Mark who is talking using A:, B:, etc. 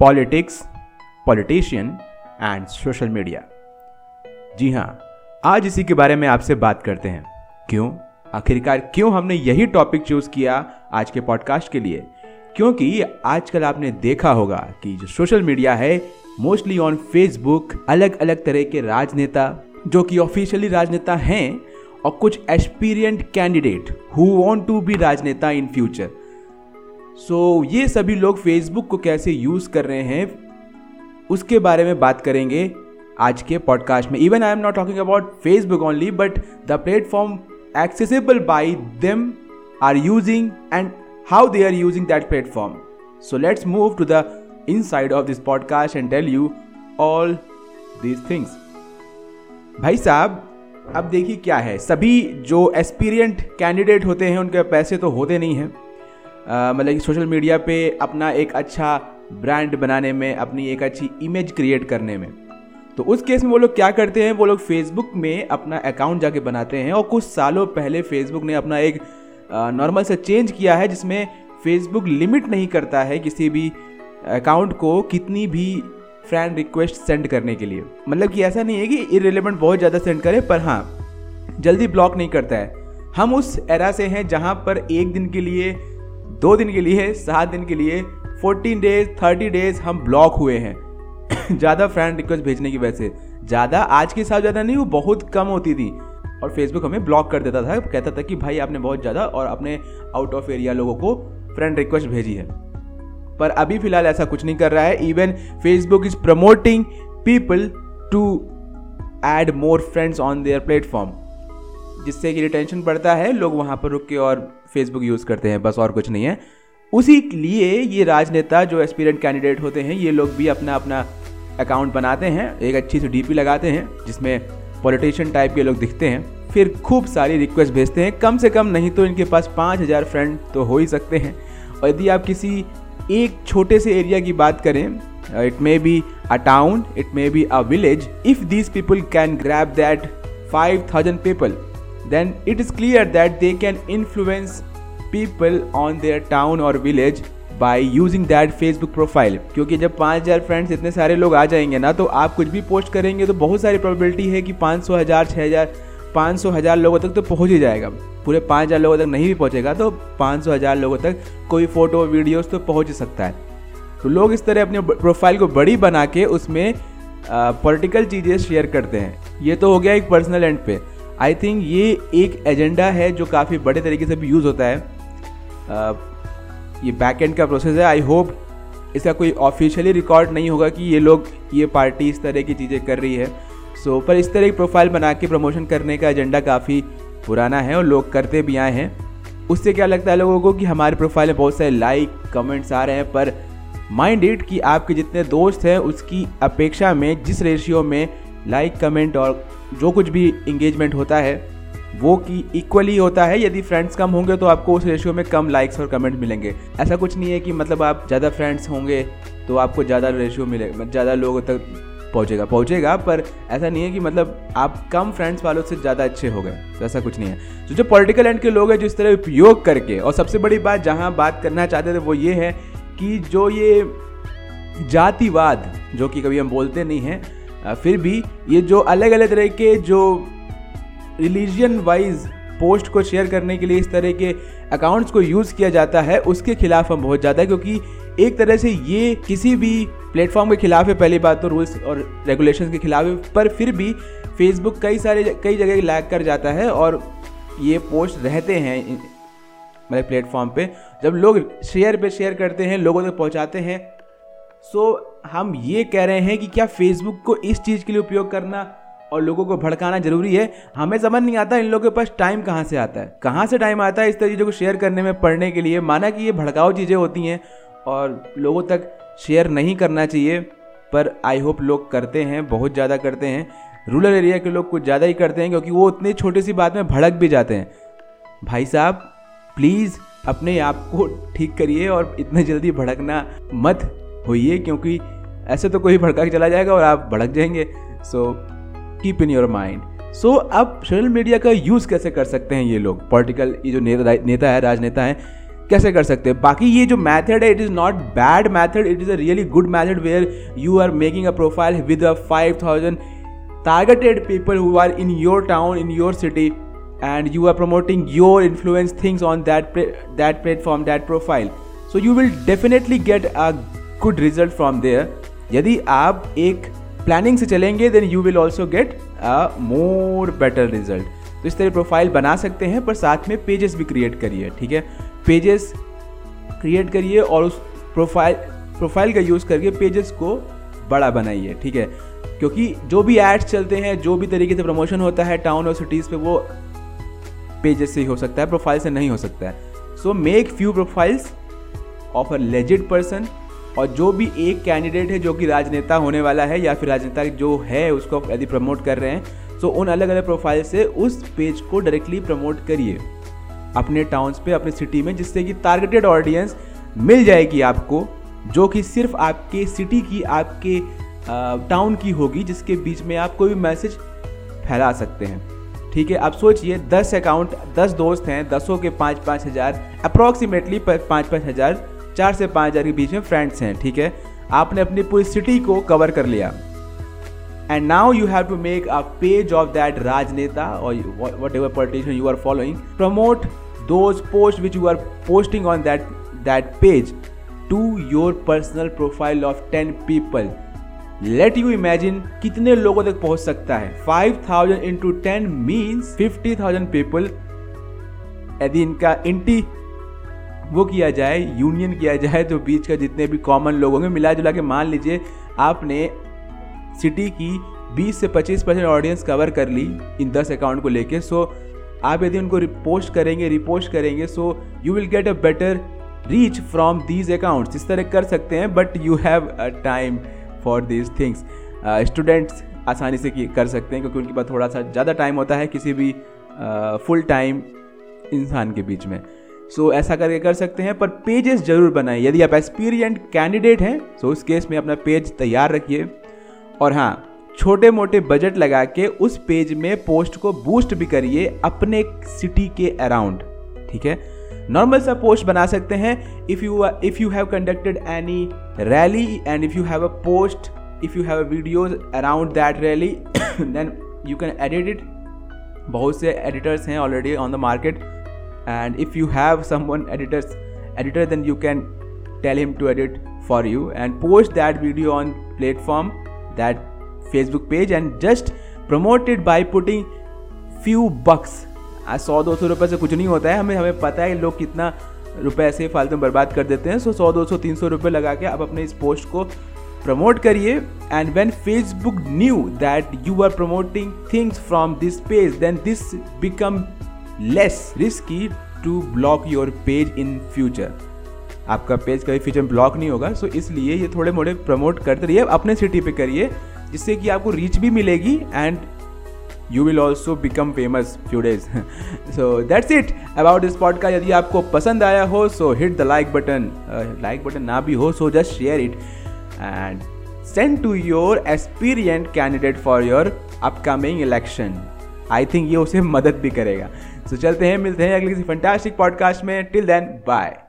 A: Politics politician and social media जी हाँ आज इसी के बारे में आपसे बात करते हैं। क्यों? आखिरकार क्यों हमने यही टॉपिक चूज़ किया आज के पॉडकास्ट के लिए? क्योंकि आजकल आपने देखा होगा कि जो सोशल मीडिया है मोस्टली ऑन फेसबुक अलग अलग तरह के राजनेता, जो कि ऑफिशियली राजनेता हैं, और कुछ experienced candidate who want to be राजनेता इन फ्यूचर सो so, ये सभी लोग फेसबुक को कैसे यूज़ कर रहे हैं उसके बारे में बात करेंगे आज के पॉडकास्ट में। Even I am not talking about Facebook only but the platform accessible by them are using and how they are using that platform so let's move to the inside of this podcast and tell you all these things भाई साहब अब देखिए क्या है। सभी जो एक्सपीरियंट candidate होते हैं उनके पैसे तो होते नहीं हैं। मतलब कि सोशल मीडिया पे अपना एक अच्छा ब्रांड बनाने में, अपनी एक अच्छी इमेज क्रिएट करने में। तो उस केस में वो लोग क्या करते हैं? वो लोग फेसबुक में अपना अकाउंट जाके बनाते हैं और कुछ सालों पहले फेसबुक ने अपना एक नॉर्मल से चेंज किया है जिसमें फेसबुक लिमिट नहीं करता है किसी भी अकाउंट को कितनी भी फ्रेंड रिक्वेस्ट सेंड करने के लिए। मतलब कि ऐसा नहीं है कि इरेलीवेंट बहुत ज़्यादा सेंड करे, पर हाँ जल्दी ब्लॉक नहीं करता है। हम उस एरा से हैं जहाँ पर एक दिन के लिए दो दिन के लिए, सात दिन के लिए फोर्टीन डेज़ थर्टी डेज़ हम ब्लॉक हुए हैं। ज़्यादा फ्रेंड रिक्वेस्ट भेजने की वजह से। ज़्यादा आज के साथ ज़्यादा नहीं, वो बहुत कम होती थी। और फेसबुक हमें ब्लॉक कर देता था, कहता था कि भाई आपने बहुत ज़्यादा और अपने आउट ऑफ़ एरिया लोगों को फ्रेंड रिक्वेस्ट भेजी है। पर अभी फ़िलहाल ऐसा कुछ नहीं कर रहा है। Even Facebook is promoting people to add more friends on their platform जिससे कि रिटेंशन बढ़ता है, लोग वहाँ पर रुक के और फेसबुक यूज़ करते हैं, बस और कुछ नहीं है। उसी लिए ये राजनेता जो एस्पिरेंट कैंडिडेट होते हैं, ये लोग भी अपना अपना अकाउंट बनाते हैं, एक अच्छी सी डीपी लगाते हैं, जिसमें पॉलिटिशियन टाइप के लोग दिखते हैं। फिर खूब सारी रिक्वेस्ट भेजते हैं, कम से कम नहीं तो इनके पास पाँच हज़ार फ्रेंड तो हो ही सकते हैं। और यदि आप किसी एक छोटे से एरिया की बात करें it may be a town it may be a village if these people can grab that five thousand people then it is clear that they can influence people on their town or village by using that Facebook profile क्योंकि जब पाँच हज़ार friends इतने सारे लोग आ जाएँगे ना तो आप कुछ भी पोस्ट करेंगे तो बहुत सारी प्रोबेबिलिटी है कि पाँच सौ हज़ार छः हज़ार, पाँच सौ हज़ार लोगों तक तो पहुँच ही जाएगा। पूरे पाँच हज़ार लोगों तक नहीं भी पहुँचेगा तो पाँच सौ हज़ार लोगों तक कोई फ़ोटो वीडियोस तो पहुँच सकता है। तो लोग इस तरह अपने प्रोफ़ाइल को बड़ी बना के उसमें पॉलिटिकल चीज़ें शेयर करते हैं। ये तो हो गया एक पर्सनल एंड पे। आई थिंक ये एक एजेंडा है जो काफ़ी बड़े तरीके से भी यूज़ होता है। ये बैक एंड का प्रोसेस है। आई होप इसका कोई ऑफिशियली रिकॉर्ड नहीं होगा कि ये लोग ये पार्टी इस तरह की चीज़ें कर रही है। सो so, पर इस तरह की प्रोफ़ाइल बना के प्रमोशन करने का एजेंडा काफ़ी पुराना है और लोग करते भी आए हैं। उससे क्या लगता है लोगों को कि हमारे प्रोफ़ाइल में बहुत सारे लाइक कमेंट्स आ रहे हैं पर माइंड इट कि आपके जितने दोस्त हैं उसकी अपेक्षा में जिस रेशियो में लाइक कमेंट और जो कुछ भी इंगेजमेंट होता है, वो कि इक्वली होता है। यदि फ्रेंड्स कम होंगे तो आपको उस रेशियो में कम लाइक्स और कमेंट मिलेंगे। ऐसा कुछ नहीं है कि मतलब आप ज़्यादा फ्रेंड्स होंगे तो आपको ज़्यादा रेशियो मिलेगा ज़्यादा लोगों तक पहुँचेगा। पहुँचेगा, पर ऐसा नहीं है कि मतलब आप कम फ्रेंड्स वालों से ज़्यादा अच्छे हो गए। तो ऐसा कुछ नहीं है। तो जो पॉलिटिकल एंड के लोग हैं, जो इस तरह उपयोग करके, और सबसे बड़ी बात, जहाँ बात करना चाहते थे, वो ये है कि जो ये जातिवाद, जो कि कभी हम बोलते नहीं हैं फिर भी ये जो अलग अलग तरह के जो रिलीजियन वाइज पोस्ट को शेयर करने के लिए इस तरह के अकाउंट्स को यूज़ किया जाता है, उसके खिलाफ हम बहुत ज़्यादा क्योंकि एक तरह से ये किसी भी प्लेटफॉर्म के खिलाफ है, पहली बात तो रूल्स और रेगुलेशन के खिलाफ है, पर फिर भी फेसबुक कई सारे, कई जगह लैग कर जाता है और ये पोस्ट रहते हैं मतलब प्लेटफॉर्म पे। जब लोग शेयर पे शेयर करते हैं, लोगों तक पहुंचाते हैं सो हम ये कह रहे हैं कि क्या फेसबुक को इस चीज़ के लिए उपयोग करना और लोगों को भड़काना ज़रूरी है? हमें समझ नहीं आता इन लोगों के पास टाइम कहाँ से आता है। कहाँ से टाइम आता है इस तरह चीज़ों को शेयर करने में, पढ़ने के लिए? माना कि ये भड़काऊ चीज़ें होती हैं और लोगों तक शेयर नहीं करना चाहिए, पर आई होप लोग करते हैं, बहुत ज़्यादा करते हैं। रूरल एरिया के लोग कुछ ज़्यादा ही करते हैं क्योंकि वो उतनी छोटी सी बात में भड़क भी जाते हैं। भाई साहब प्लीज़ अपने आप को ठीक करिए और इतने जल्दी भड़कना मत होइए क्योंकि ऐसे तो कोई भड़का के चला जाएगा और आप भड़क जाएँगे। So keep in your mind so अब सोशल मीडिया का यूज़ कैसे कर सकते हैं ये लोग? पॉलिटिकल ये जो नेता नेता है, राजनेता है, कैसे कर सकते हैं? बाकी ये जो मैथड है it is not bad method it is a really good method where you are making a profile with a five thousand targeted people who are in your town in your city and you are promoting your influence things on that that platform that profile so you will definitely get a good result from there यदि आप एक planning से चलेंगे then you will also get a more better result तो इस तरह profile बना सकते हैं, पर साथ में पेजेस भी क्रिएट करिए, ठीक है? पेजेस क्रिएट करिए और उस प्रोफ़ाइल प्रोफ़ाइल का यूज़ करके पेजेस को बड़ा बनाइए, ठीक है? क्योंकि जो भी एड्स चलते हैं, जो भी तरीके से प्रमोशन होता है टाउन और सिटीज़ पे, वो पेजेस से ही हो सकता है प्रोफ़ाइल से नहीं हो सकता है। So make few profiles of a legit person और जो भी एक कैंडिडेट है जो कि राजनेता होने वाला है या फिर राजनेता जो है, उसको यदि प्रमोट कर रहे हैं तो उन अलग अलग प्रोफ़ाइल से उस पेज को डायरेक्टली प्रमोट करिए। अपने टाउन्स पे, अपने सिटी में, जिससे कि टारगेटेड ऑडियंस मिल जाएगी आपको, जो कि सिर्फ़ आपके सिटी की, आपके टाउन की होगी, जिसके बीच में आप कोई भी मैसेज फैला सकते हैं। ठीक है, आप सोचिए, दस अकाउंट दस दोस्त हैं, दसों के पाँच पाँच हज़ार अप्रॉक्सीमेटली पाँच पाँच हज़ार चार से पाँच हज़ार के बीच में फ्रेंड्स हैं, ठीक है? आपने अपनी पूरी सिटी को कवर कर लिया। And now you have to make a page of that राजनेता और whatever politician you are following promote those post which you are posting on that that page to your personal profile of ten people let you imagine कितने लोगों तक पहुँच सकता है। Five thousand into ten means fifty thousand people यदि इनका इंटी वो किया जाए यूनियन किया जाए तो बीच का जितने भी कॉमन लोग होंगे मिला जुला के मान लीजिए आपने सिटी की 20 से 25 परसेंट ऑडियंस कवर कर ली इन 10 अकाउंट को लेके। सो आप यदि उनको रिपोस्ट करेंगे रिपोस्ट करेंगे so you will get a better reach from these accounts इस तरह कर सकते हैं but you have a time for these things students आसानी से कर सकते हैं क्योंकि उनके पास थोड़ा सा ज़्यादा टाइम होता है किसी भी फुल uh, टाइम इंसान के बीच में। सो so, ऐसा करके कर सकते हैं पर पेजेस ज़रूर बनाएँ। यदि आप एक्सपीरियंट कैंडिडेट हैं तो उस केस में अपना पेज तैयार रखिए। और हाँ छोटे मोटे बजट लगा के उस पेज में पोस्ट को बूस्ट भी करिए अपने सिटी के अराउंड ठीक है? नॉर्मल सा पोस्ट बना सकते हैं। If you if you have conducted any rally and if you have a post if you have a videos around that rally then you can edit it बहुत से editors हैं already on the market and if you have someone editors editor then you can tell him to edit for you and post that video on platform that facebook page and just promote it by putting few bucks सौ दो सौ रुपये से कुछ नहीं होता है हमें हमें पता है लोग कितना रुपए ऐसे फालतू बर्बाद कर देते हैं सो सौ दो सौ तीन सौ रुपये लगा के आप अपने इस पोस्ट को प्रमोट करिए and when Facebook knew that you are promoting things from this page then this become less risky to block your page in future आपका पेज कभी फ्यूचर में ब्लॉक नहीं होगा सो इसलिए ये थोड़े मोड़े प्रमोट करते रहिए अपने सिटी पे करिए, जिससे कि आपको रीच भी मिलेगी and you will also become famous few days so that's it about this podcast यदि आपको पसंद आया हो so hit the like button like button ना भी हो so just share it and send to your experienced candidate for your upcoming election I think ये उसे मदद भी करेगा। सो चलते हैं मिलते हैं अगले किसी फंटास्टिक पॉडकास्ट में. Till then bye